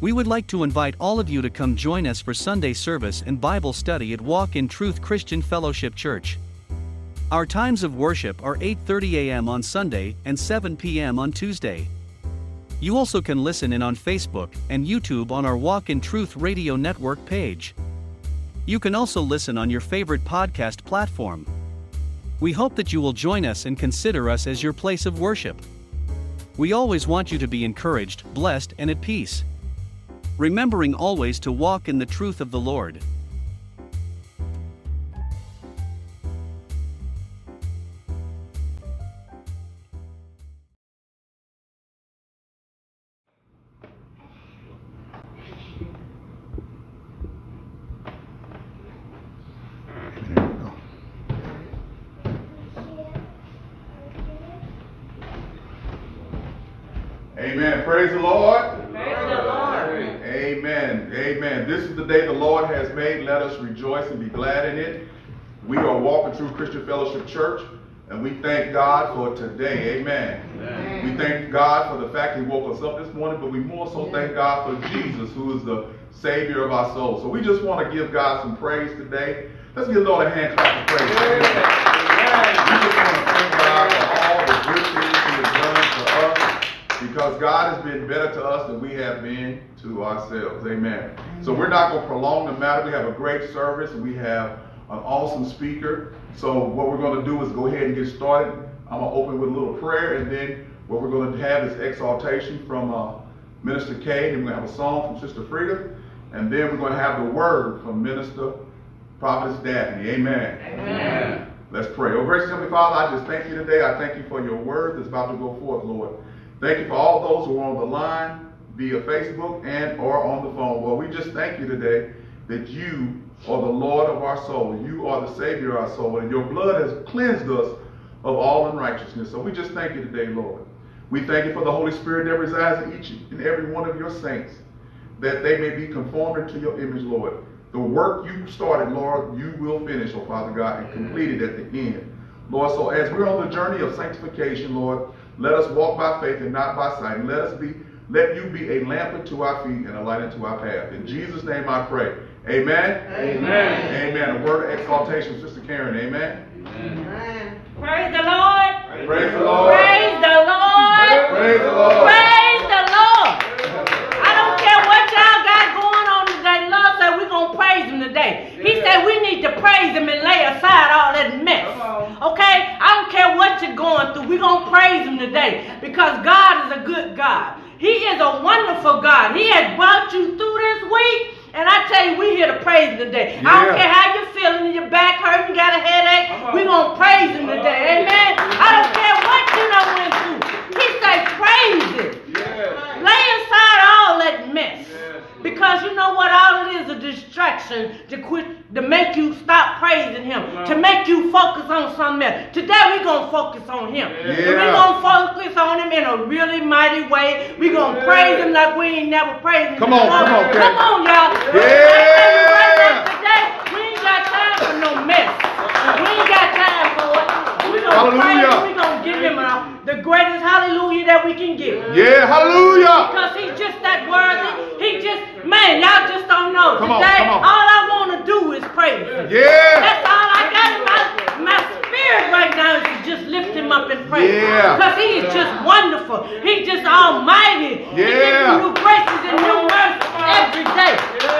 We would like to invite all of you to come join us for Sunday service and Bible study at Walk in Truth Christian Fellowship Church. Our times of worship are 8:30 a.m. on Sunday and 7 p.m. on Tuesday. You also can listen in on Facebook and YouTube on our Walk in Truth Radio Network page. You can also listen on your favorite podcast platform. We hope that you will join us and consider us as your place of worship. We always want you to be encouraged, blessed, and at peace remembering always to walk in the truth of the Lord. Amen. Amen. We thank God for the fact He woke us up this morning, but we more so thank God for Jesus, who is the Savior of our souls. So we just want to give God some praise today. Let's give the Lord a hand clap of praise. Amen. We just want to thank God for all the good things He has done for us because God has been better to us than we have been to ourselves. Amen. So we're not going to prolong the matter. We have a great service. We have an awesome speaker. So what we're going to do is go ahead and get started. I'm going to open with a little prayer, and then what we're going to have is exaltation from uh, Minister Kay, and we're going to have a song from Sister Frida, and then we're going to have the word from Minister Prophetess Daphne. Amen. Amen. Let's pray. Oh, gracious Heavenly Father, I just thank you today. I thank you for your word that's about to go forth, Lord. Thank you for all those who are on the line via Facebook and or on the phone. Well, we just thank you today that you are the Lord of our soul. You are the Savior of our soul, and your blood has cleansed us of all unrighteousness. So we just thank you today, Lord. We thank you for the Holy Spirit that resides in each and every one of your saints, that they may be conformed to your image, Lord. The work you started, Lord, you will finish, oh Father God, and complete it at the end. Lord, so as we're on the journey of sanctification, Lord, let us walk by faith and not by sight. Let us be, let you be a lamp unto our feet and a light unto our path. In Jesus' name I pray. Amen. Amen. Amen. A word of exaltation, Sister Karen. Amen. Amen. Praise the Lord. Praise the Lord. Praise the Lord. Praise the Lord. Praise the Lord. I don't care what y'all got going on today. Lord said we're going to praise him today. He said we need to praise him and lay aside all that mess. Okay? I don't care what you're going through. We're going to praise him today because God is a good God. He is a wonderful God. He has brought you through this week. And I tell you, we here to praise him today. Yeah. I don't care how you're feeling, your back hurting, got a headache. We're going to praise him today. Amen. I don't care what you done went through. He said, praise it. Lay aside all that mess. Because you know what? All it is a distraction to quit to make you stop praising him, to make you focus on something else. Today we're gonna focus on him. And we're gonna focus on him in a really mighty way. We're gonna praise him like we ain't never praised him. Come on, come on, Come on, y'all. Yeah. I tell you right now, Today we ain't got time for no mess. We ain't got time for it. We're gonna praise him. We're gonna give him a, the greatest hallelujah that we can give. Yeah, hallelujah. Because he's just that worthy. He just, man, y'all just don't know. Come on, come on. all I want to do is praise him. Yeah. That's all I got in my, my spirit right now is to just lift him up and praise Yeah. Because he is just wonderful. He's just almighty. Yeah. He gives Yeah. new graces and new mercies every day.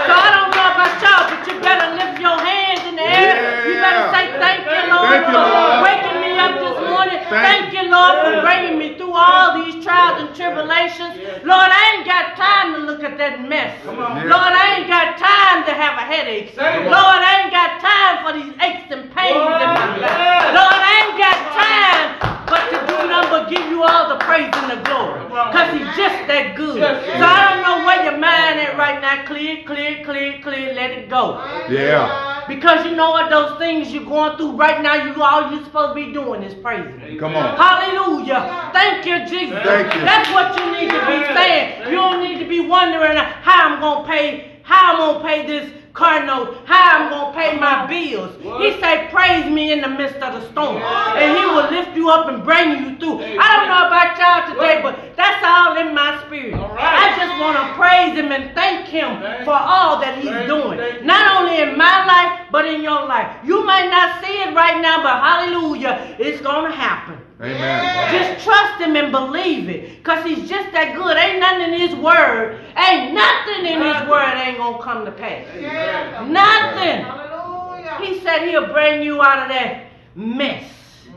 So I don't know about y'all, but you better lift your hands in the air. You better Yeah. say thank you, Lord, Thank you, for Lord. waking me up this morning. Thank Thank you, Lord, for bringing me through all these trials and tribulations. Lord, I ain't got time to look at that mess. Lord, I ain't got time to have a headache. Lord, I ain't got time for these aches and pains in my life. Lord, I ain't got time but to do nothing but give you all the praise and the glory. Because he's just that good. So I don't know where your mind at right now. Clear, clear, clear, clear. Let it go. Yeah. Because you know what? Those things you're going through right now, you all you're supposed to be doing is praising. Come on. Hallelujah. Thank you, Jesus. Thank you. That's what you need to be saying. You don't need to be wondering how I'm gonna pay, how I'm gonna pay this Cardinal, how I'm gonna pay my bills. What? He said, praise me in the midst of the storm. Yeah. And he will lift you up and bring you through. I don't know about y'all today, what? but that's all in my spirit. I just want to praise him and thank him thank for all that he's doing. Not only in my life, but in your life. You might not see it right now, but hallelujah, it's gonna happen. Amen. Just trust him and believe it. Because he's just that good. Ain't nothing in his word. Ain't nothing in his word ain't going to come to pass. Yeah. Nothing. Hallelujah. He said he'll bring you out of that mess.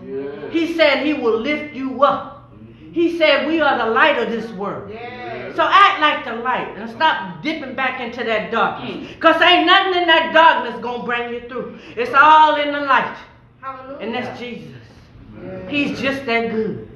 Yeah. He said he will lift you up. He said we are the light of this world. Yeah. So act like the light and stop dipping back into that darkness. Mm. Because ain't nothing in that darkness going to bring you through. It's all in the light. Hallelujah. And that's Jesus. He's just that good.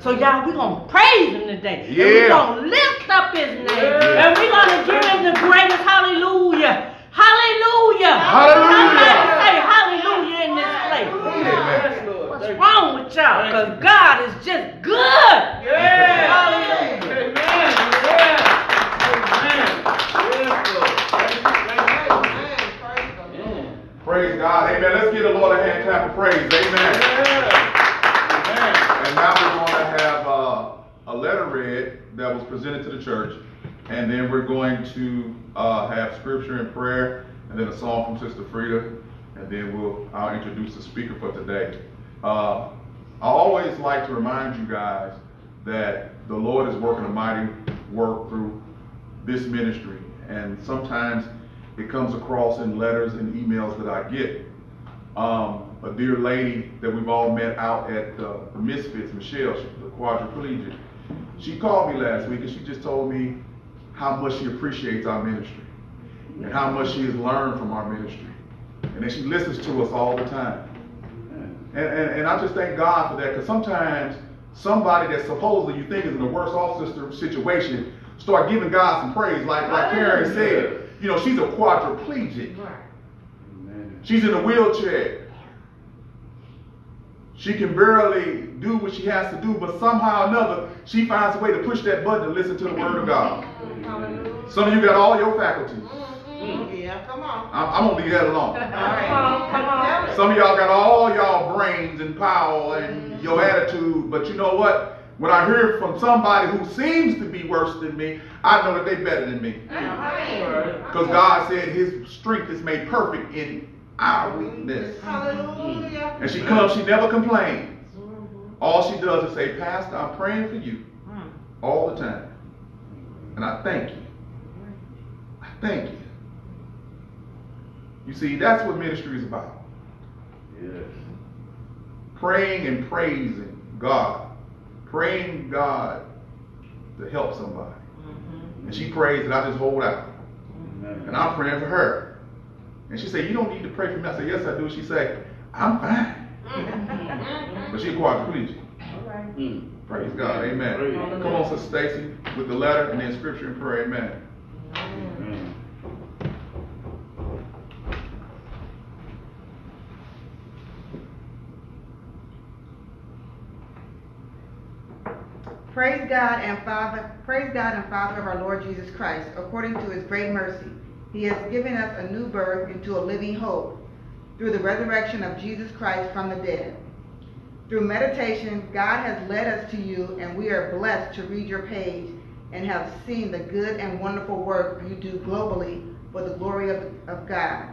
So y'all, we're going to praise him today. Yeah. And we're going to lift up his name. Yeah. And we're going to give him the greatest hallelujah. Hallelujah. Hallelujah. Somebody say hallelujah in this place. Amen. What's wrong with y'all? Because God is just good. Yeah. Hallelujah. Amen. Yeah. Praise God. Amen. Let's give the Lord a hand clap of praise. Amen. And now we're going to have uh, a letter read that was presented to the church. And then we're going to uh, have scripture and prayer, and then a song from Sister Frida. And then we'll I'll introduce the speaker for today. Uh, I always like to remind you guys that the Lord is working a mighty work through this ministry. And sometimes it comes across in letters and emails that I get. Um, a dear lady that we've all met out at uh, the Misfits, Michelle, the quadriplegic. She called me last week and she just told me how much she appreciates our ministry and how much she has learned from our ministry. And then she listens to us all the time. And, and, and I just thank God for that because sometimes somebody that supposedly you think is in a worse off situation start giving God some praise. Like, like Karen said, you know, she's a quadriplegic. She's in a wheelchair. She can barely do what she has to do, but somehow or another, she finds a way to push that button to listen to the Word of God. Some of you got all your faculties. Mm-hmm. Yeah, come on. I'm, I'm gonna leave that alone. come on. Some of y'all got all y'all brains and power and mm-hmm. your attitude, but you know what? When I hear from somebody who seems to be worse than me, I know that they're better than me. Because God said His strength is made perfect in our weakness. Hallelujah. And she comes, she never complains. All she does is say, Pastor, I'm praying for you all the time. And I thank you. I thank you. You see, that's what ministry is about. Yes. Praying and praising God. Praying God to help somebody. Mm-hmm. And she prays and I just hold out. Mm-hmm. And I'm praying for her. And she said, you don't need to pray for me. I said, yes, I do. She said, I'm fine. but she quadriplegic. All right. Mm. Praise God. Amen. Praise Come on, Sister Stacy, with the letter and then scripture and prayer. Amen. Amen. Praise God and Father, praise God and Father of our Lord Jesus Christ, according to his great mercy he has given us a new birth into a living hope through the resurrection of Jesus Christ from the dead. Through meditation, God has led us to you, and we are blessed to read your page and have seen the good and wonderful work you do globally for the glory of, of God.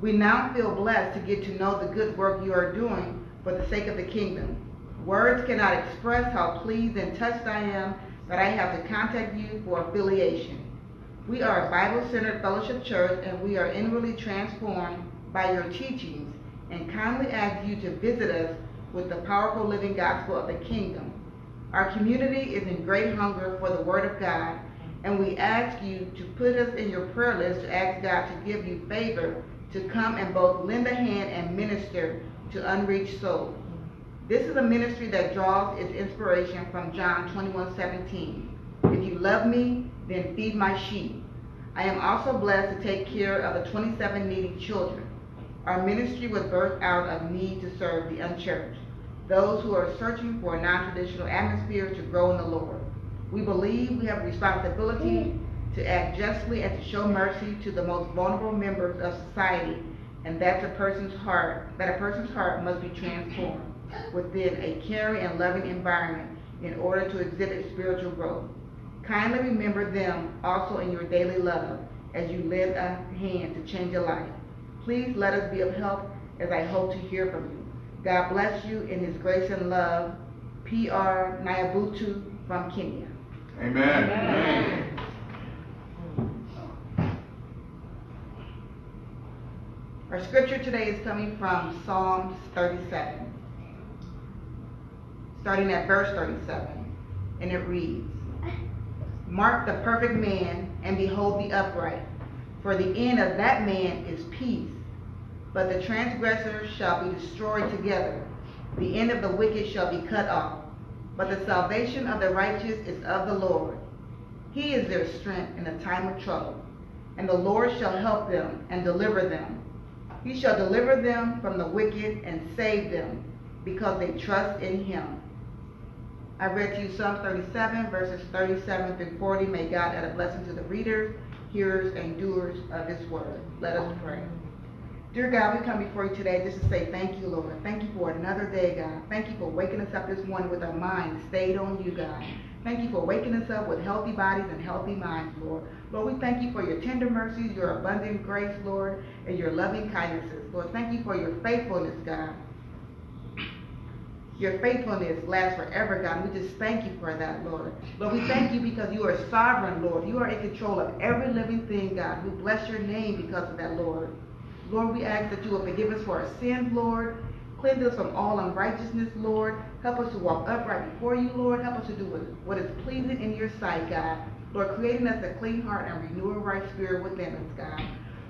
We now feel blessed to get to know the good work you are doing for the sake of the kingdom. Words cannot express how pleased and touched I am that I have to contact you for affiliation. We are a Bible-centered fellowship church and we are inwardly transformed by your teachings and kindly ask you to visit us with the powerful living gospel of the kingdom. Our community is in great hunger for the word of God and we ask you to put us in your prayer list to ask God to give you favor to come and both lend a hand and minister to unreached souls. This is a ministry that draws its inspiration from John 21:17. If you love me, then feed my sheep. I am also blessed to take care of the 27 needy children. Our ministry was birthed out of need to serve the unchurched, those who are searching for a non-traditional atmosphere to grow in the Lord. We believe we have responsibility to act justly and to show mercy to the most vulnerable members of society, and that a person's heart that a person's heart must be transformed within a caring and loving environment in order to exhibit spiritual growth. Kindly remember them also in your daily love as you lend a hand to change a life. Please let us be of help as I hope to hear from you. God bless you in his grace and love. P.R. Nyabutu from Kenya. Amen. Amen. Our scripture today is coming from Psalms 37, starting at verse 37, and it reads, Mark the perfect man, and behold the upright, for the end of that man is peace. But the transgressors shall be destroyed together. The end of the wicked shall be cut off. But the salvation of the righteous is of the Lord. He is their strength in the time of trouble. And the Lord shall help them and deliver them. He shall deliver them from the wicked and save them, because they trust in him. I read to you Psalm 37, verses 37 through 40. May God add a blessing to the readers, hearers, and doers of this word. Let us pray. Dear God, we come before you today just to say thank you, Lord. Thank you for another day, God. Thank you for waking us up this morning with our minds stayed on you, God. Thank you for waking us up with healthy bodies and healthy minds, Lord. Lord, we thank you for your tender mercies, your abundant grace, Lord, and your loving kindnesses. Lord, thank you for your faithfulness, God. Your faithfulness lasts forever, God. We just thank you for that, Lord. Lord, we thank you because you are sovereign, Lord. You are in control of every living thing, God. We bless your name because of that, Lord. Lord, we ask that you will forgive us for our sins, Lord. Cleanse us from all unrighteousness, Lord. Help us to walk upright before you, Lord. Help us to do what is pleasing in your sight, God. Lord, creating us a clean heart and renew a right spirit within us, God.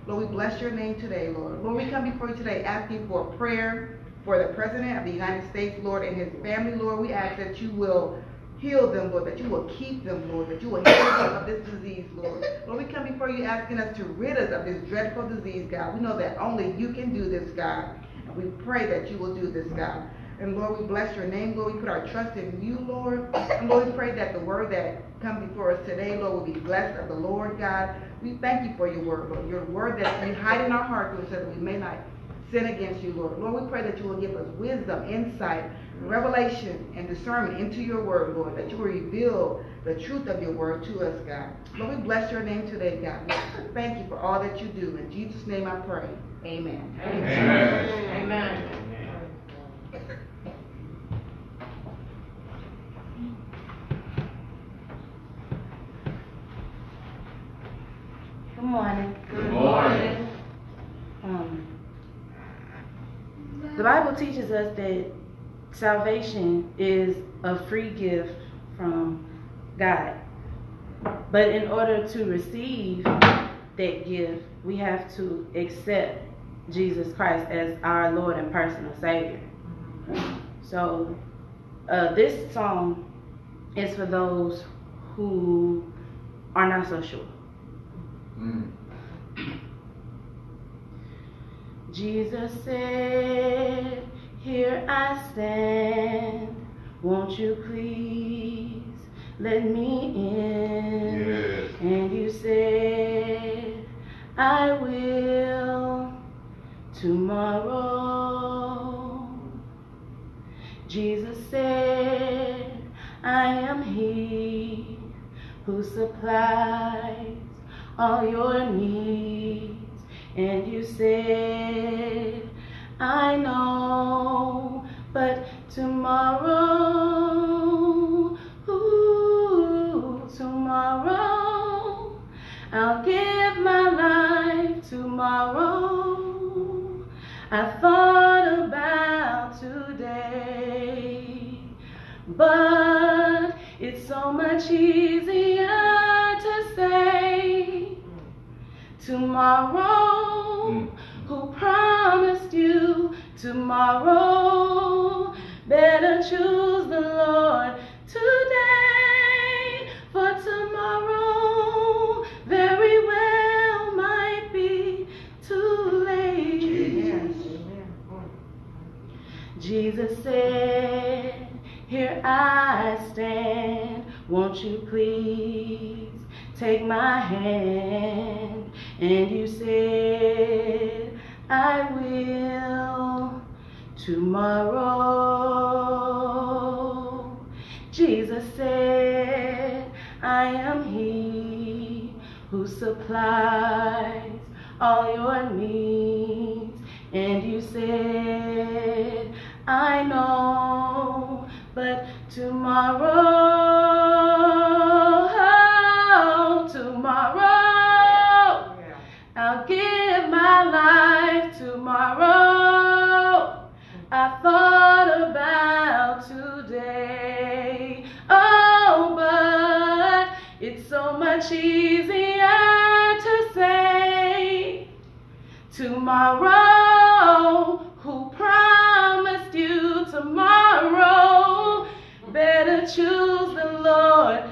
Lord, we bless your name today, Lord. Lord, we come before you today asking for prayer for the President of the United States, Lord, and his family, Lord. We ask that you will heal them, Lord, that you will keep them, Lord, that you will heal them of this disease, Lord. Lord, we come before you asking us to rid us of this dreadful disease, God. We know that only you can do this, God. And we pray that you will do this, God. And Lord, we bless your name, Lord. We put our trust in you, Lord. And Lord, we pray that the word that comes before us today, Lord, will be blessed of the Lord, God. We thank you for your word, Lord. Your word that you hide in our heart, Lord, so that we may not sin against you, Lord. Lord, we pray that you will give us wisdom, insight, revelation, and discernment into your word, Lord, that you will reveal the truth of your word to us, God. Lord, we bless your name today, God. Thank you for all that you do. In Jesus' name I pray. Amen. Amen. Amen. Good morning. Good morning. Um, the Bible teaches us that salvation is a free gift from God. But in order to receive that gift, we have to accept Jesus Christ as our Lord and personal Savior. So, uh, this song is for those who are not so sure. Mm. Jesus said, Here I stand. Won't you please let me in? Yes. And you said, I will tomorrow. Jesus said, I am He who supplies all your needs. And you said, I know, but tomorrow, ooh, tomorrow, I'll give my life tomorrow. I thought about today, but it's so much easier to say tomorrow. Hmm. Who promised you tomorrow? Better choose the Lord today, for tomorrow very well might be too late. Jesus said, Here I stand. Won't you please take my hand, and you said, I will tomorrow. Jesus said, I am He who supplies all your needs. And you said, I know, but tomorrow, much easier to say tomorrow. Who promised you tomorrow? Better choose the Lord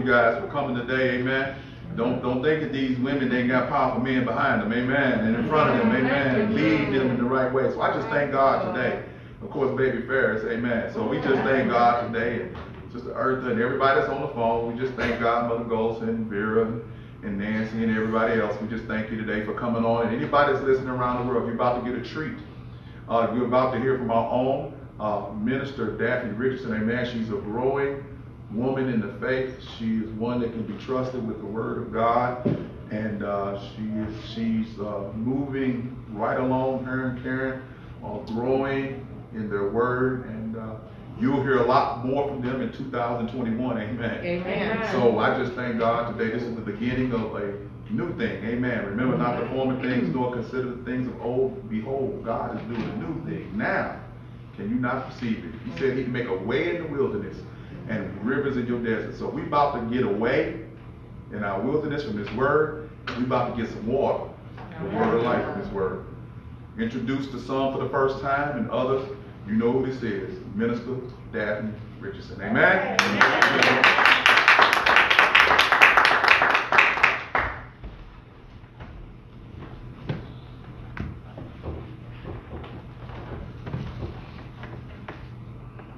you guys for coming today, amen. Don't don't think that these women ain't got powerful men behind them, amen, and in front of them, amen, lead them in the right way. So I just thank God today. Of course, baby Ferris, amen. So we just thank God today, and Sister Eartha and everybody that's on the phone. We just thank God, Mother Golson, Vera, and Nancy, and everybody else. We just thank you today for coming on. And anybody that's listening around the world, you're about to get a treat. Uh, we're about to hear from our own uh, minister, Daphne Richardson. Amen. She's a growing woman in the faith. She is one that can be trusted with the Word of God, and uh, she is she's uh, moving right along. Her and Karen are growing in their Word, and uh, you'll hear a lot more from them in 2021. Amen. Amen. So I just thank God today. This is the beginning of a new thing. Amen. Remember not the former things, nor consider the things of old. Behold, God is doing a new thing. Now, can you not perceive it? He said he can make a way in the wilderness and rivers in your desert. So we about to get away in our wilderness from this word. We about to get some water, the word of life from this word. Introduce to some for the first time and others, you know who this is. Minister Daphne Richardson. Amen.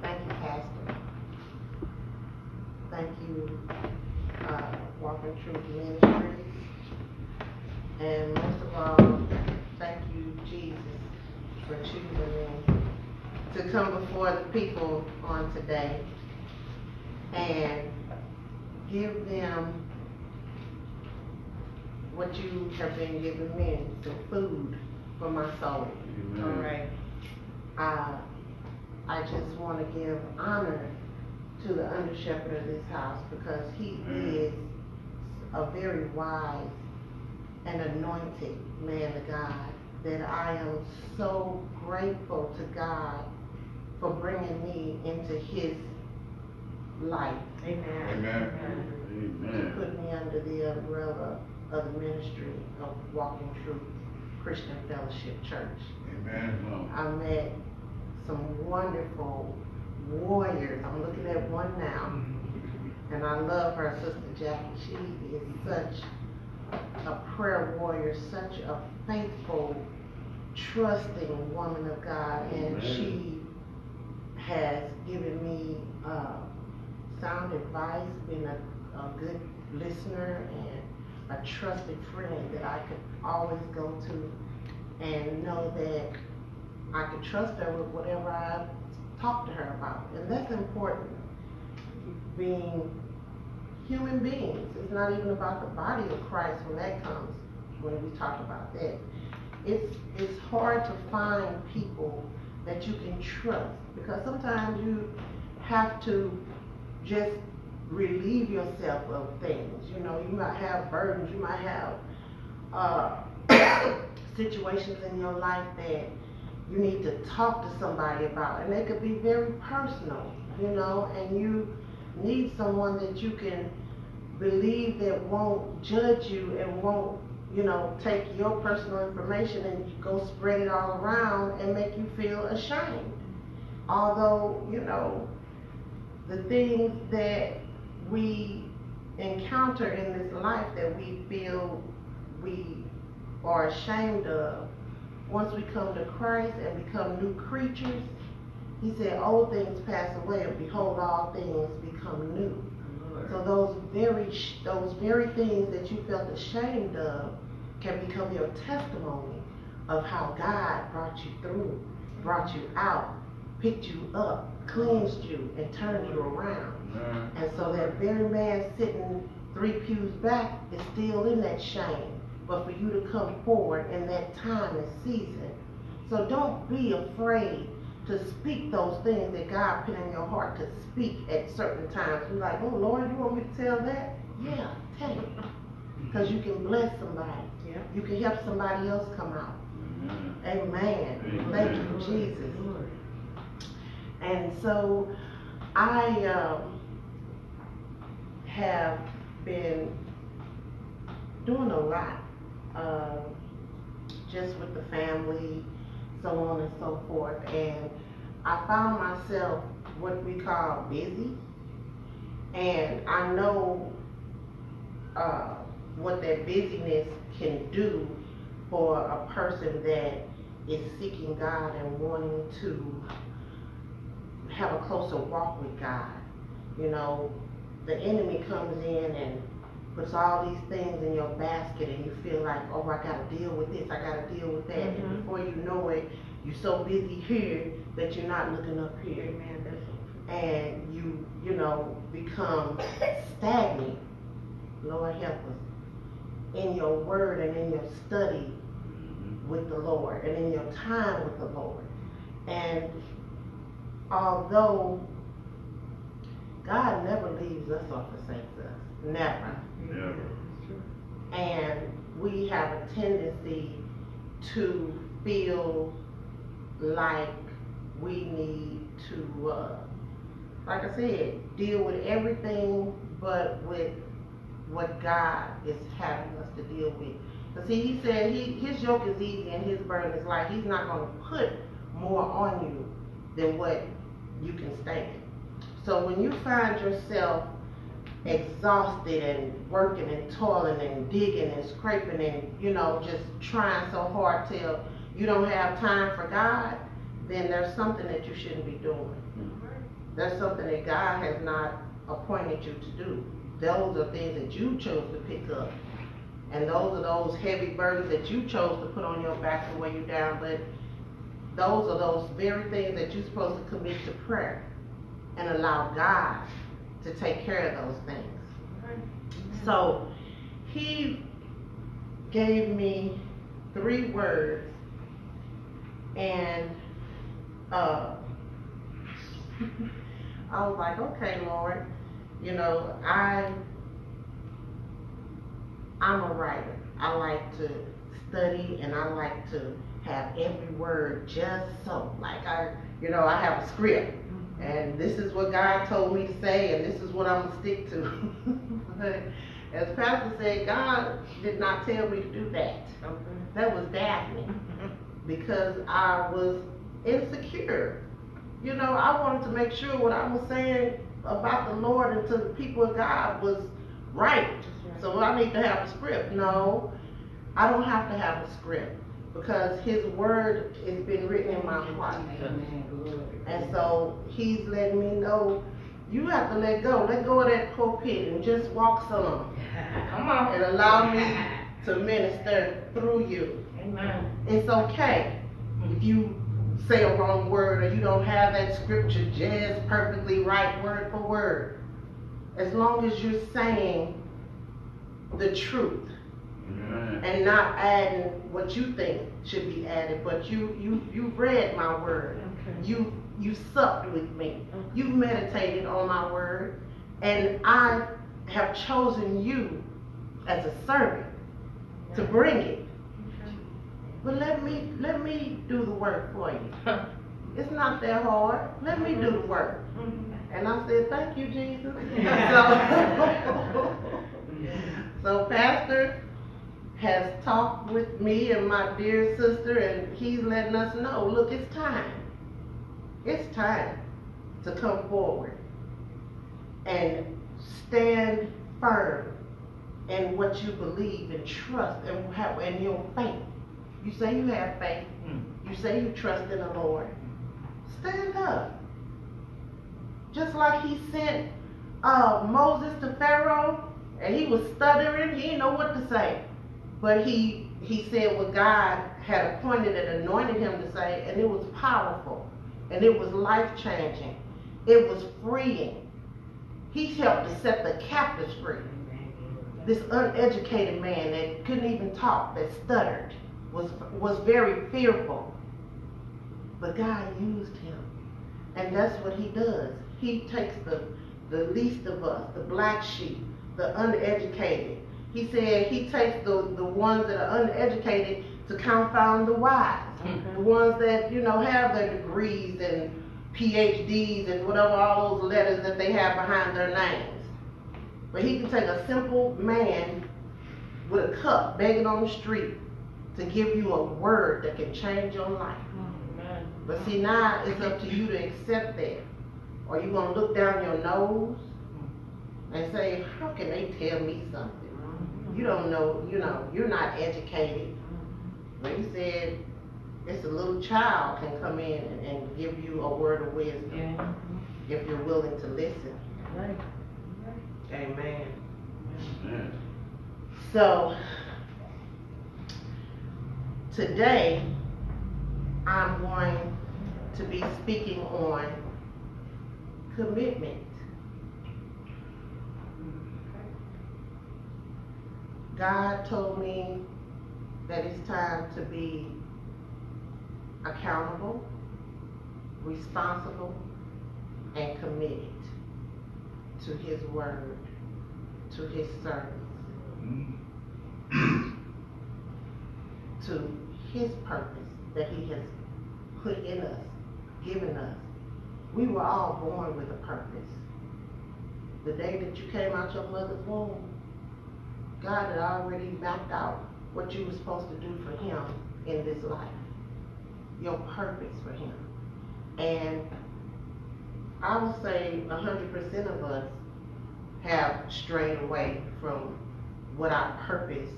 Thank you, Pastor. Thank you, uh, Walk in Truth Ministries. And most of all, thank you, Jesus, for choosing me to come before the people on today and give them what you have been giving me, the food for my soul. All right. Uh, I just want to give honor to the under shepherd of this house because he is a very wise and anointed man of God that I am so grateful to God for bringing me into his life. Amen. Amen. To put me under the umbrella of the ministry of Walk in Truth Christian Fellowship Church. Amen. I met some wonderful warriors. I'm looking at one now. And I love her, Sister Jackie. She is such a prayer warrior, such a faithful, trusting woman of God. And she has given me uh, sound advice, been a, a good listener, and a trusted friend that I could always go to and know that I could trust her with whatever I talk to her about. And that's important. Being human beings. It's not even about the body of Christ when that comes, when we talk about that. It's, it's hard to find people that you can trust because sometimes you have to just relieve yourself of things. You know, you might have burdens, you might have uh, situations in your life that you need to talk to somebody about, and they could be very personal, you know, and you need someone that you can believe that won't judge you and won't, you know, take your personal information and go spread it all around and make you feel ashamed. Although, you know, the things that we encounter in this life that we feel we are ashamed of, once we come to Christ and become new creatures, he said, old things pass away, and behold, all things become new. So those very, those very things that you felt ashamed of can become your testimony of how God brought you through, brought you out, picked you up, cleansed you, and turned you around. And so that very man sitting three pews back is still in that shame. But for you to come forward in that time and season. So don't be afraid to speak those things that God put in your heart to speak at certain times. You're like, oh Lord, you want me to tell that? Yeah, tell it. Because you can bless somebody. Yeah. You can help somebody else come out. Amen. Amen. Thank you, Jesus. And so I um, have been doing a lot, uh, just with the family, so on and so forth. And I found myself what we call busy. And I know uh, what that busyness can do for a person that is seeking God and wanting to have a closer walk with God. You know, the enemy comes in and puts all these things in your basket and you feel like, oh, I gotta deal with this, I gotta deal with that. And Mhm. before you know it, you're so busy here that you're not looking up here. Amen. And you, you know, become stagnant. Lord help us. In your word and in your study with the Lord and in your time with the Lord. And although God never leaves us or forsakes us, never. Never. And we have a tendency to feel like we need to, uh, like I said, deal with everything but with what God is having us to deal with. See, he said he, his yoke is easy and his burden is light. He's not going to put more on you than what you can stand. So when you find yourself exhausted and working and toiling and digging and scraping and, you know, just trying so hard till you don't have time for God, then there's something that you shouldn't be doing. There's something that God has not appointed you to do. Those are things that you chose to pick up. And those are those heavy burdens that you chose to put on your back to weigh you down. But those are those very things that you're supposed to commit to prayer and allow God to take care of those things. So he gave me three words and uh, I was like, okay, Lord, you know, I I'm a writer. I like to study and I like to have every word just so. Like I, you know, I have a script and this is what God told me to say and this is what I'm gonna stick to. but as Pastor said, God did not tell me to do that. Okay. That was Daphne because I was insecure. You know, I wanted to make sure what I was saying about the Lord and to the people of God was right. So I need to have a script. No, I don't have to have a script because His Word has been written in my heart. And so He's letting me know you have to let go. Let go of that pulpit and just walk some. Come on. And allow me to minister through you. Amen. It's okay if you say a wrong word or you don't have that scripture just perfectly right word for word. As long as you're saying the truth and not adding what you think should be added, but you you you read my word. Okay. You you supped with me. You meditated on my word, and I have chosen you as a servant to bring it. But let me let me do the work for you. It's not that hard. Let me do the work. Mm-hmm. And I said, thank you, Jesus. so, so Pastor has talked with me and my dear sister, and he's letting us know, look, it's time. It's time to come forward and stand firm in what you believe and trust and have in your faith. You say you have faith. You say you trust in the Lord. Stand up. Just like he sent uh, Moses to Pharaoh, and he was stuttering, he didn't know what to say. But he he said what God had appointed and anointed him to say, and it was powerful, and it was life changing. It was freeing. He helped to set the captives free. This uneducated man that couldn't even talk, that stuttered, was was very fearful. But God used him. And that's what he does. He takes the, the least of us, the black sheep, the uneducated. He said he takes the, the ones that are uneducated to confound the wise. The ones that, you know, have their degrees and PhDs and whatever, all those letters that they have behind their names. But he can take a simple man with a cup begging on the street to give you a word that can change your life. Oh, but see, now it's up to you to accept that. Or you gonna look down your nose and say, how can they tell me something? You don't know, you know, you're not educated. But he said, it's a little child can come in and, and give you a word of wisdom Yeah. if you're willing to listen. Right. Amen. So, today, I'm going to be speaking on commitment. God told me that it's time to be accountable, responsible, and committed to His Word, to His service, mm-hmm. to His purpose that He has put in us, given us. We were all born with a purpose. The day that you came out your mother's womb, God had already mapped out what you were supposed to do for Him in this life, your purpose for Him. And I would say 100% of us have strayed away from what our purpose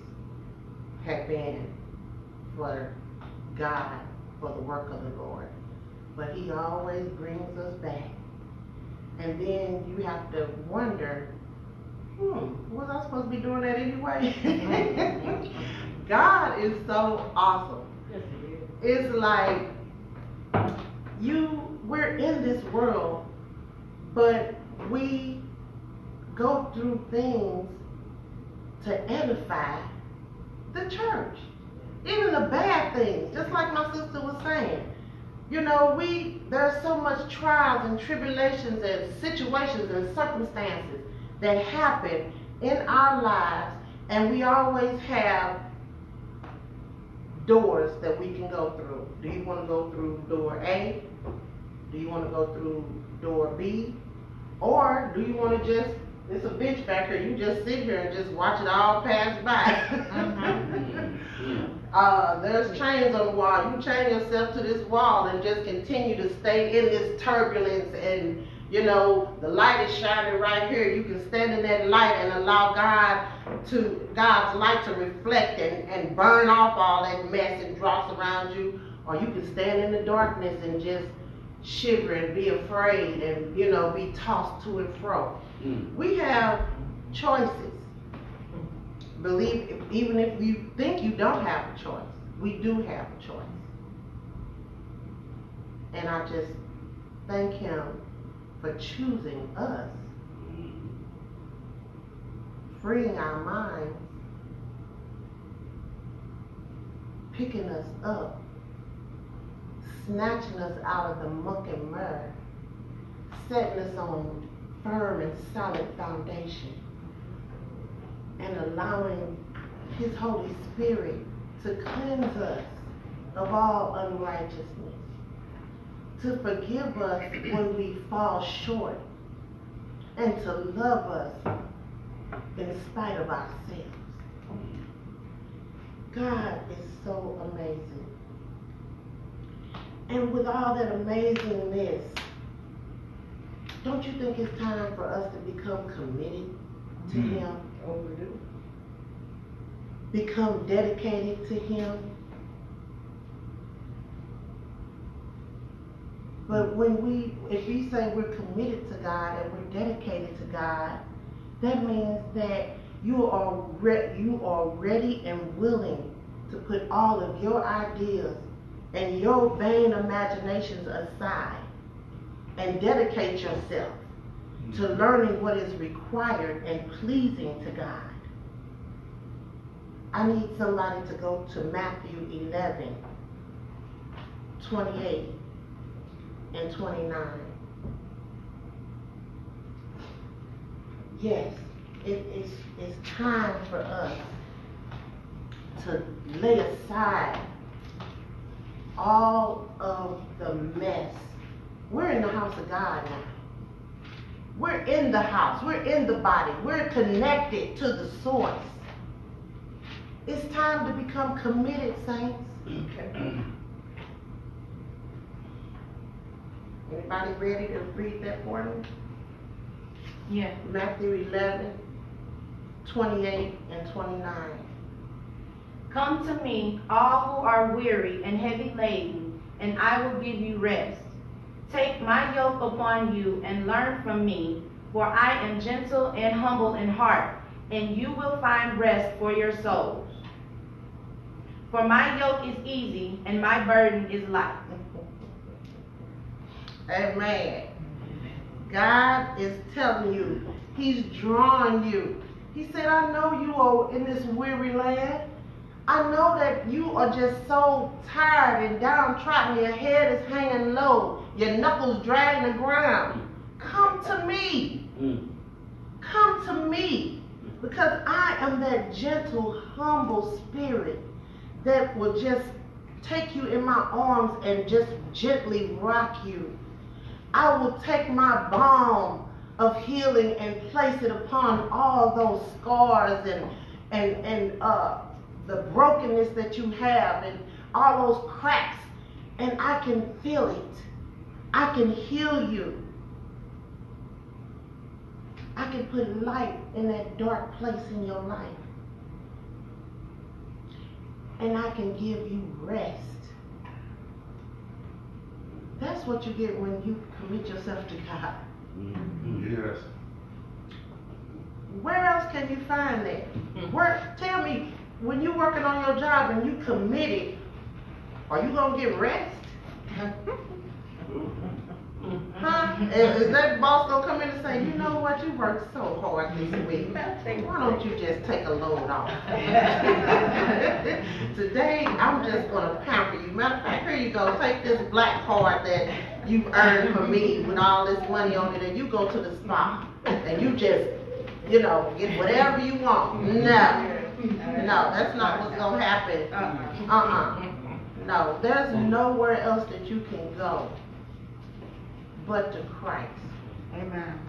had been for God, for the work of the Lord. But He always brings us back. And then you have to wonder, hmm, was I supposed to be doing that anyway? God is so awesome. It's like you, we're in this world, but we go through things to edify the church. Even the bad things, just like my sister was saying. You know, we there's so much trials and tribulations and situations and circumstances that happen in our lives, and we always have doors that we can go through. Do you want to go through door A? Do you want to go through door B? Or do you want to just, it's a bench back here, you just sit here and just watch it all pass by? Uh, there's chains on the wall. You chain yourself to this wall and just continue to stay in this turbulence and you know, the light is shining right here. You can stand in that light and allow God to God's light to reflect and, and burn off all that mess and dross around you. Or you can stand in the darkness and just shiver and be afraid and, you know, be tossed to and fro. Mm. We have choices believe, even if you think you don't have a choice, we do have a choice. And I just thank him for choosing us, freeing our minds, picking us up, snatching us out of the muck and mud, setting us on firm and solid foundation and allowing His Holy Spirit to cleanse us of all unrighteousness, to forgive us when we fall short, and to love us in spite of ourselves. God is so amazing. And with all that amazingness, don't you think it's time for us to become committed to mm. Him? overdue. Become dedicated to Him. But when we, if we say we're committed to God and we're dedicated to God, that means that you are re- you are ready and willing to put all of your ideas and your vain imaginations aside and dedicate yourself to mm-hmm. learning what is required and pleasing to God. I need somebody to go to Matthew 11, 28 and 29. Yes, it is it's time for us to lay aside all of the mess. We're in the house of God now. We're in the house. We're in the body. We're connected to the source. It's time to become committed, saints. Okay. Anybody ready to read that for me? Yeah. Matthew 11, 28 and 29. Come to me, all who are weary and heavy laden, and I will give you rest. Take my yoke upon you and learn from me, for I am gentle and humble in heart, and you will find rest for your souls. For my yoke is easy and my burden is light. Amen. God is telling you, He's drawing you. He said, I know you are in this weary land. I know that you are just so tired and downtrodden. Your head is hanging low. Your knuckles dragging the ground. Come to me. Mm. Come to me. Because I am that gentle, humble spirit that will just take you in my arms and just gently rock you. I will take my balm of healing and place it upon all those scars and and and uh the brokenness that you have and all those cracks, and I can feel it. I can heal you. I can put light in that dark place in your life. And I can give you rest. That's what you get when you commit yourself to God. Mm-hmm. Yes. Where else can you find that? Where? Tell me, when you're working on your job and you committed, are you gonna get rest? huh? Is, that boss gonna come in and say, you know what, you worked so hard this week. Why don't you just take a load off? Today, I'm just gonna pamper you. Matter of fact, here you go. Take this black card that you've earned for me with all this money on it, and you go to the spa and you just, you know, get whatever you want. No. No, that's not what's gonna happen. Uh-uh. uh-uh. No, there's nowhere else that you can go but to Christ Amen.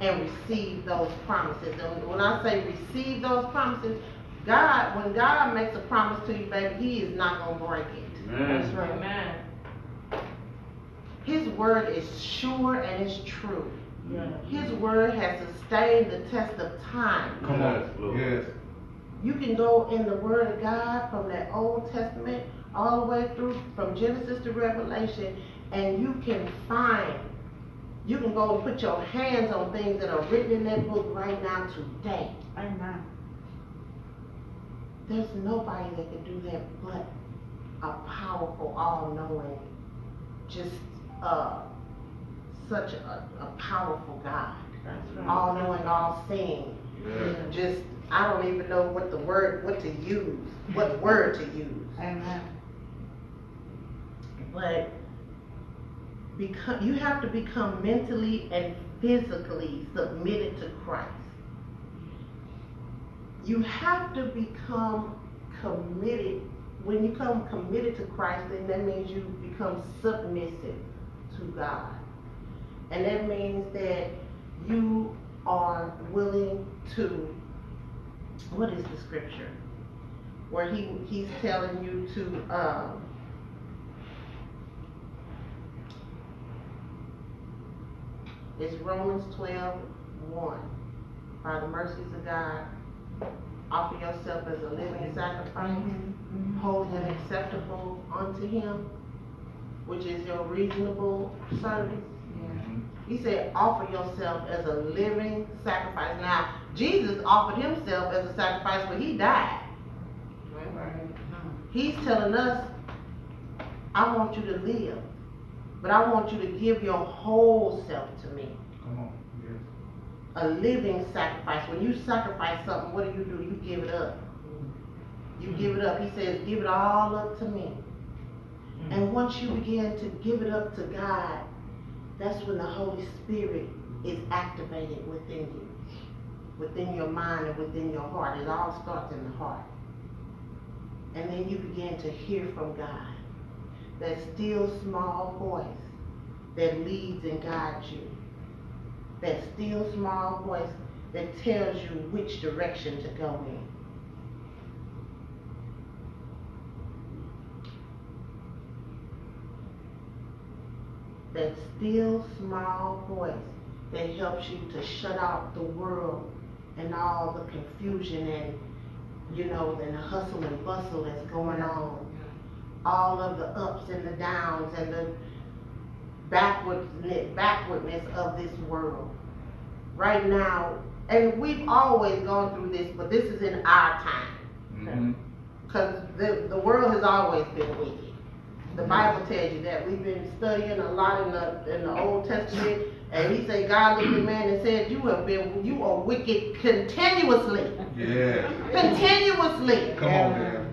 and receive those promises. And when I say receive those promises, God, when God makes a promise to you, baby, He is not gonna break it. That's right. Amen. His word is sure and it's true. Yeah. His word has sustained the test of time. Come on. Yes. You can go in the Word of God from that Old Testament all the way through from Genesis to Revelation, and you can find, you can go and put your hands on things that are written in that book right now today. Amen. There's nobody that can do that but a powerful, all-knowing, just uh, such a, a powerful God, all-knowing, all-seeing. Just I don't even know what the word, what to use, what word to use. Amen. But become, you have to become mentally and physically submitted to Christ. You have to become committed. When you become committed to Christ, then that means you become submissive to God. And that means that you are willing to what is the scripture? Where he he's telling you to um it's Romans 12, 1. By the mercies of God, offer yourself as a living sacrifice, mm-hmm. holy and acceptable unto him, which is your reasonable service. He said, offer yourself as a living sacrifice. Now, Jesus offered himself as a sacrifice, but he died. He's telling us, I want you to live, but I want you to give your whole self to me. Come on. Yes. A living sacrifice. When you sacrifice something, what do you do? You give it up. You mm-hmm. give it up. He says, give it all up to me. Mm-hmm. And once you begin to give it up to God, that's when the Holy Spirit is activated within you, within your mind and within your heart. It all starts in the heart. And then you begin to hear from God. That still small voice that leads and guides you. That still small voice that tells you which direction to go in. that still small voice that helps you to shut out the world and all the confusion and you know and the hustle and bustle that's going on all of the ups and the downs and the backwardness, backwardness of this world right now and we've always gone through this but this is in our time Mhm. because the, the world has always been wicked. The Bible tells you that. We've been studying a lot in the in the Old Testament, and he said, God looked at the man and said, You have been you are wicked continuously. Yeah. Continuously. Come on, man.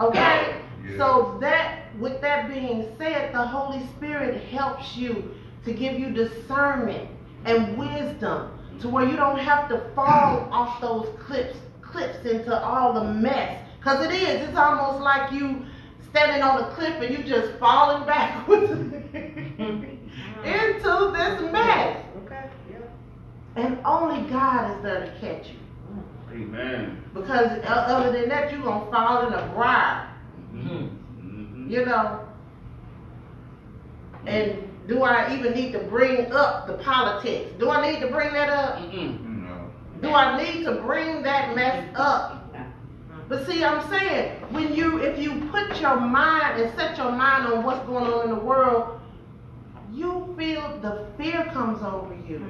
Okay? So that with that being said, the Holy Spirit helps you to give you discernment and wisdom to where you don't have to fall off those cliffs cliffs into all the mess. Cause it is, it's almost like you standing on a cliff and you just falling backwards into this mm-hmm. mess. Okay. Yeah. And only God is there to catch you. Amen. Because uh, other than that, you're gonna fall in a briar. Mm-hmm. you know. And do I even need to bring up the politics? Do I need to bring that up? Mm-mm. No. Do I need to bring that mess up? But see, I'm saying, when you, if you put your mind and set your mind on what's going on in the world, you feel the fear comes over you.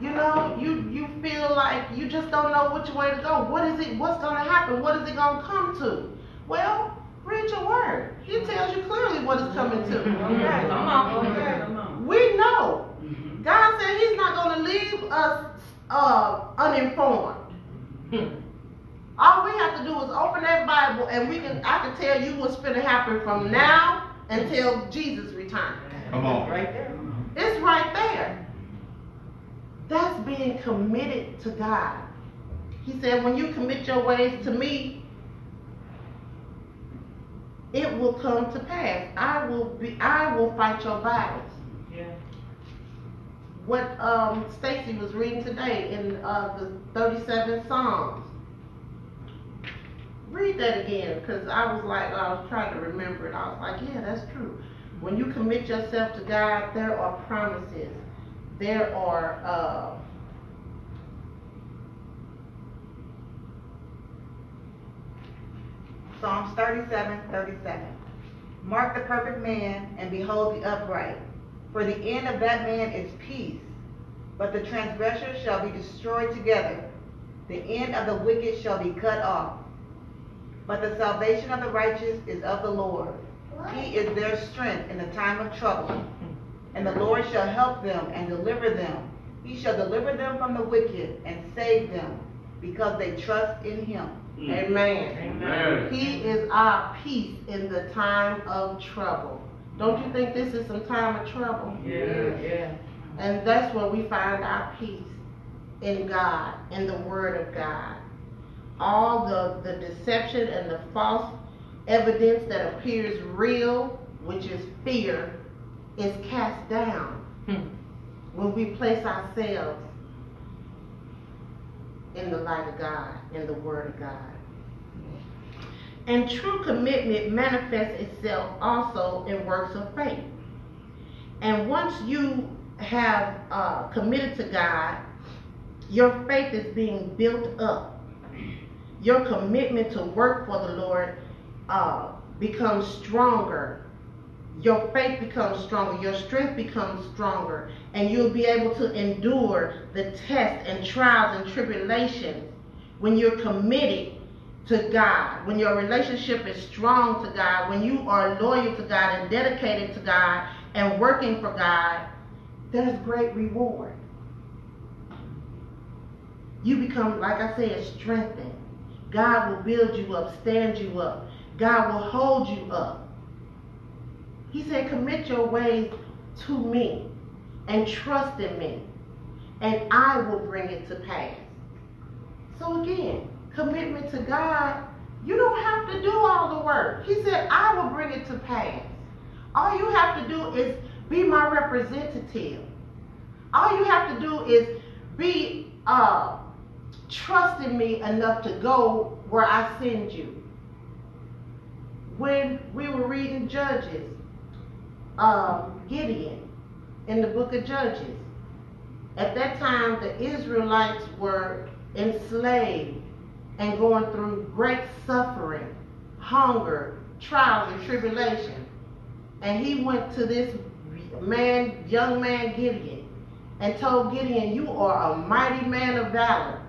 You know, you you feel like you just don't know which way to go. What is it? What's gonna happen? What is it gonna come to? Well, read your word. He tells you clearly what it's coming to. Okay, come on. Okay, come on. We know. God said He's not gonna leave us uh, uninformed. All we have to do is open that Bible, and we can. I can tell you what's going to happen from now until Jesus returns. Come on. Right there. It's right there. That's being committed to God. He said, when you commit your ways to me, it will come to pass. I will be I will fight your battles. Yeah. What um Stacy was reading today in uh the 37 Psalms. Read that again, because I was like, I was trying to remember it. I was like, yeah, that's true. When you commit yourself to God, there are promises. There are uh Psalms 37, 37. Mark the perfect man and behold the upright. For the end of that man is peace, but the transgressors shall be destroyed together. The end of the wicked shall be cut off. But the salvation of the righteous is of the Lord. He is their strength in the time of trouble. And the Lord shall help them and deliver them. He shall deliver them from the wicked and save them, because they trust in him. Amen. Amen. He is our peace in the time of trouble. Don't you think this is some time of trouble? Yeah, yeah. And that's where we find our peace in God, in the Word of God. All the, the deception and the false evidence that appears real, which is fear, is cast down Hmm. when we place ourselves in the light of God, in the Word of God. And true commitment manifests itself also in works of faith. And once you have uh, committed to God, your faith is being built up. Your commitment to work for the Lord uh, becomes stronger. Your faith becomes stronger. Your strength becomes stronger. And you'll be able to endure the tests and trials and tribulations when you're committed to God, when your relationship is strong to God, when you are loyal to God and dedicated to God and working for God, there's great reward. You become, like I said, strengthened. God will build you up, stand you up. God will hold you up. He said, commit your ways to me and trust in me, and I will bring it to pass. So again, commitment to God, you don't have to do all the work. He said, I will bring it to pass. All you have to do is be my representative. All you have to do is be uh, trusting me enough to go where I send you. When we were reading Judges, um, Gideon in the book of Judges, at that time the Israelites were enslaved and going through great suffering, hunger, trials, and tribulation. And he went to this man, young man Gideon, and told Gideon, You are a mighty man of valor.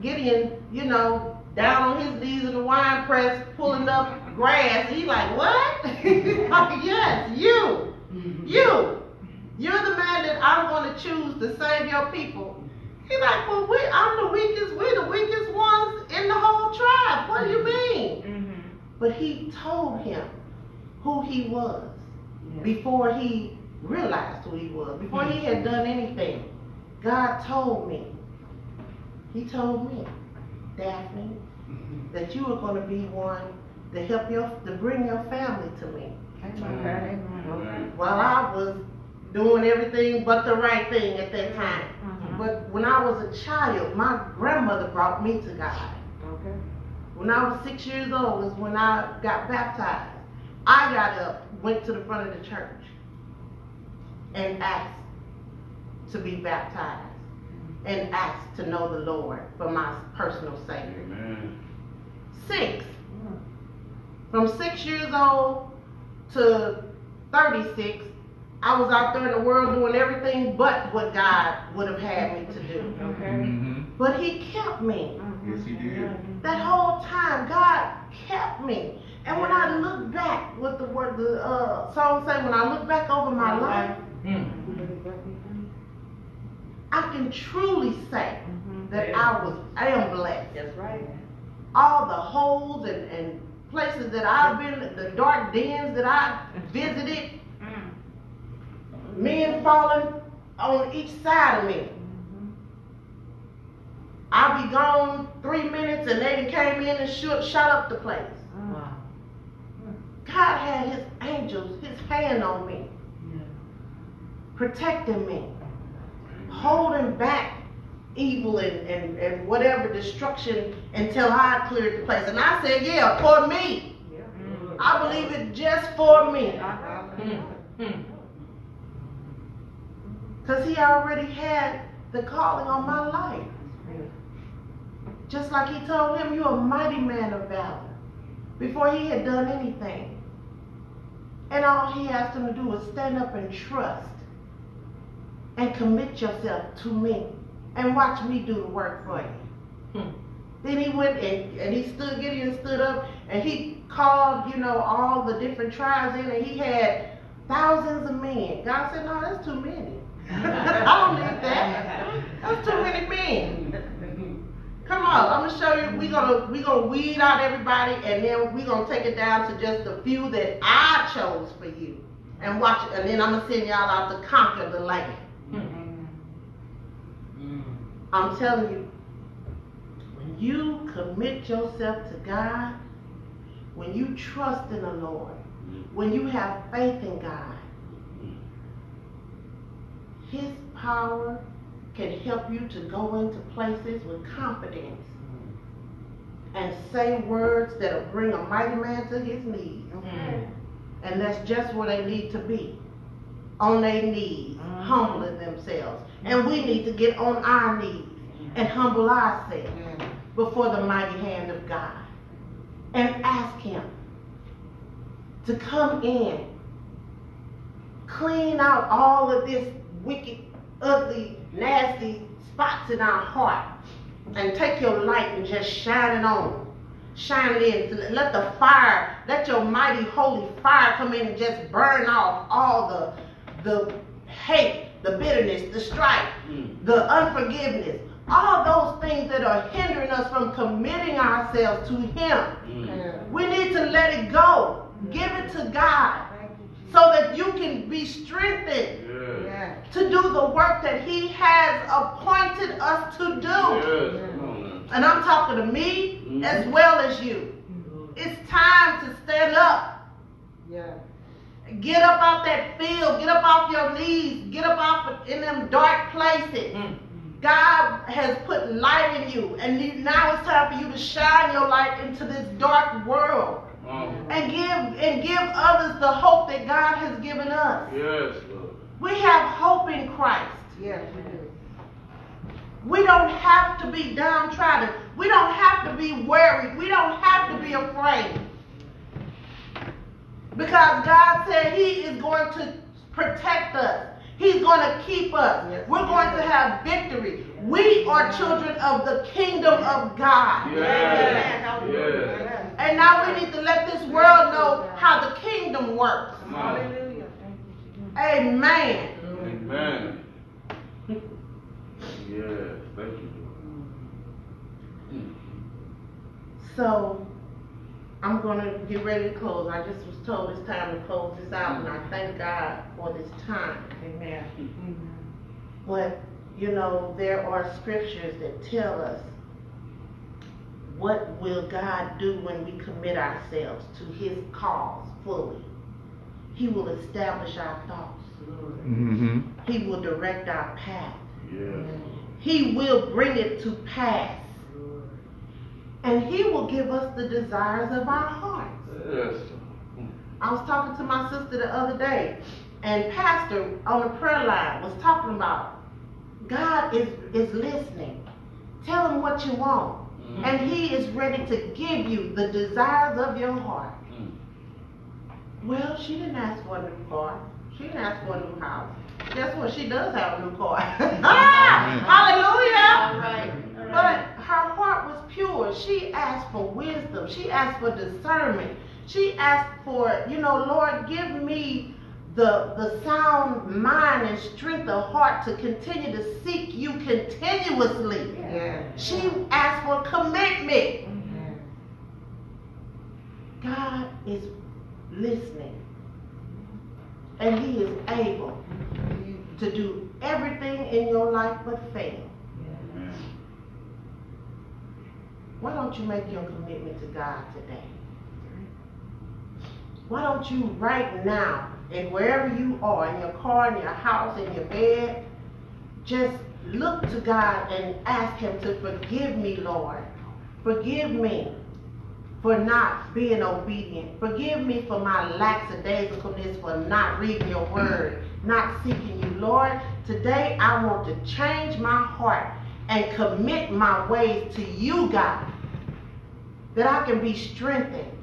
Gideon, you know, down on his knees in the wine press, pulling up grass. He like, What? like, yes, you. You. You're the man that I'm going to choose to save your people. He's like, well, we, I'm the weakest. We're the weakest ones in the whole tribe. What do you mean? Mm-hmm. But he told him who he was before he realized who he was, before he had done anything. God told me. He told me, Daphne, that you were going to be one to help your, to bring your family to me. Amen. While I was doing everything but the right thing at that time. Mhm. But when I was a child, my grandmother brought me to God. Okay. When I was six years old is when I got baptized. I got up, went to the front of the church, and asked to be baptized, and asked to know the Lord for my personal Savior. Amen. Six. From six years old to 36, I was out there in the world doing everything but what God would have had me to do. Okay. Mm-hmm. But He kept me. Yes, he did. That whole time, God kept me. And when I look back, what the word, the uh, song say, when I look back over my life, I can truly say that I was, I am blessed. That's right. All the holes and, and places that I've been, the dark dens that I visited, men falling on each side of me. Mm-hmm. I'll be gone three minutes and they came in and shut, shut up the place. Wow. God had his angels, his hand on me, protecting me, holding back evil and, and, and whatever destruction until I cleared the place. And I said, yeah, for me. I believe it just for me. Mm-hmm. Because he already had the calling on my life. Just like he told him, you're a mighty man of valor. Before he had done anything. And all he asked him to do was stand up and trust. And commit yourself to me. And watch me do the work for you. Hmm. Then he went and, and he stood, Gideon stood up, and he called, you know, all the different tribes in, and he had thousands of men. God said, no, that's too many. I don't need that. That's too many men. Come on, I'm gonna show you. We're gonna we gonna weed out everybody, and then we're gonna take it down to just the few that I chose for you, and watch. And then I'm gonna send y'all out to conquer the land. Mm. I'm telling you, when you commit yourself to God, when you trust in the Lord, mm. when you have faith in God, mm. His power can help you to go into places with confidence and say words that'll bring a mighty man to his knees. And that's just where they need to be. On their knees, mm-hmm. humbling themselves. And we need to get on our knees and humble ourselves mm-hmm. before the mighty hand of God. And ask him to come in, clean out all of this wicked, ugly, nasty spots in our heart. And take your light and just shine it on. Shine it in. Let the fire, let your mighty holy fire come in and just burn off all the the hate, the bitterness, the strife, hmm. the unforgiveness, all those things that are hindering us from committing ourselves to Him. Hmm. We need to let it go. Give it to God so that you can be strengthened Yeah. to do the work that He has appointed us to do. Yes. Come on now. And I'm talking to me hmm. as well as you. It's time to stand up. Yeah. Get up off that field. Get up off your knees. Get up off in them dark places. Mm. God has put light in you. And now it's time for you to shine your light into this dark world. Come on. And give and give others the hope that God has given us. Yes, Lord. We have hope in Christ. Yes, we do. We don't have to be downtrodden. We don't have to be worried. We don't have to be afraid. Because God said He is going to protect us. He's going to keep us. Yes, We're going to have victory. We are children of the kingdom of God. Yes. Yes. And now we need to let this world know how the kingdom works. Hallelujah. Amen. Amen. Yes. Thank you, So I'm gonna get ready to close. I just was told it's time to close this out, and I thank God for this time. Amen. But you know, there are scriptures that tell us what will God do when we commit ourselves to His cause fully. He will establish our thoughts. Mm-hmm. He will direct our path. Yes. He will bring it to pass. And He will give us the desires of our hearts. Yes. I was talking to my sister the other day, and Pastor on the prayer line was talking about God is, is listening. Tell him what you want. Mhm. And he is ready to give you the desires of your heart. Mm. Well, she didn't ask for a new car. She didn't ask for a new house. Guess what? She does have a new car. ah! Hallelujah! All right. But her heart was pure. She asked for wisdom. She asked for discernment. She asked for, you know, Lord, give me the, the sound mind and strength of heart to continue to seek you continuously. Yeah. She asked for commitment. God is listening. And he is able mm-hmm. to do everything in your life but fail. Amen. Why don't you make your commitment to God today? Why don't you right now, and wherever you are, in your car, in your house, in your bed, just look to God and ask Him to forgive me, Lord. Forgive me for not being obedient. Forgive me for my lackadaisicalness, for not reading your word, not seeking you. Lord, today I want to change my heart and commit my ways to you, God, that I can be strengthened.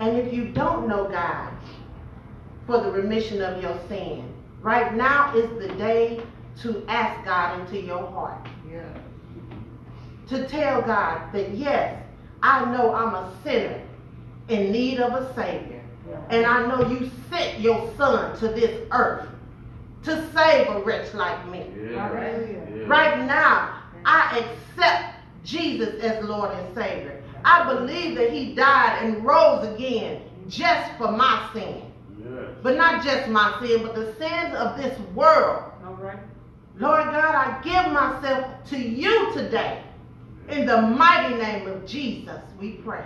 And if you don't know God for the remission of your sin, right now is the day to ask God into your heart. Yeah. To tell God that yes, I know I'm a sinner in need of a Savior. And I know you sent your son to this earth to save a wretch like me. Yeah. Hallelujah. Right now, I accept Jesus as Lord and Savior. I believe that He died and rose again just for my sin. Yes. But not just my sin, but the sins of this world. All right. Lord God, I give myself to you today. In the mighty name of Jesus, we pray.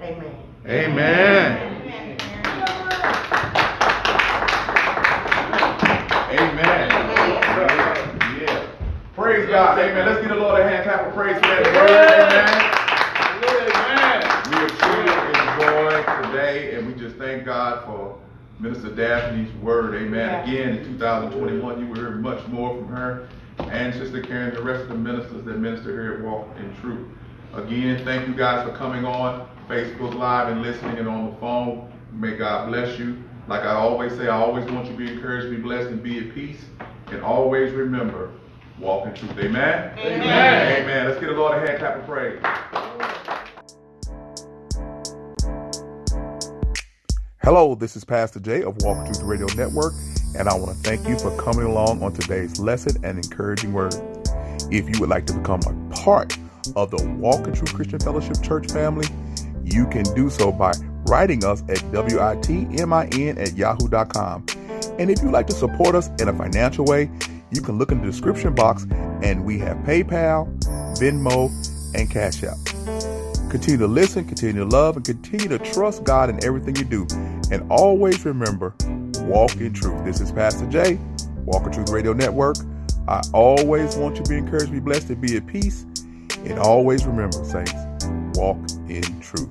Amen. Amen. Amen. Yeah. Praise God. Amen. Let's give the Lord a hand clap of praise for that word. Amen. We have truly enjoyed today, and we just thank God for Minister Daphne's word. Amen. Again, in 2021, you will hear much more from her and Sister Karen, the rest of the ministers that minister here at Walk in Truth. Again, thank you guys for coming on Facebook Live and listening and on the phone. May God bless you. Like I always say, I always want you to be encouraged, be blessed, and be at peace. And always remember, walk in truth. Amen? Amen. Amen. Let's get the Lord a hand clap of praise. Hello, this is Pastor Jay of Walk in Truth Radio Network, and I want to thank you for coming along on today's lesson and encouraging word. If you would like to become a part of the Walk in Truth Christian Fellowship Church family, you can do so by writing us at WITMIN at yahoo.com. And if you'd like to support us in a financial way, you can look in the description box and we have PayPal, Venmo, and Cash App. Continue to listen, continue to love, and continue to trust God in everything you do. And always remember, walk in truth. This is Pastor Jay, Walk in Truth Radio Network. I always want you to be encouraged, be blessed, and be at peace. And always remember, saints, walk in truth.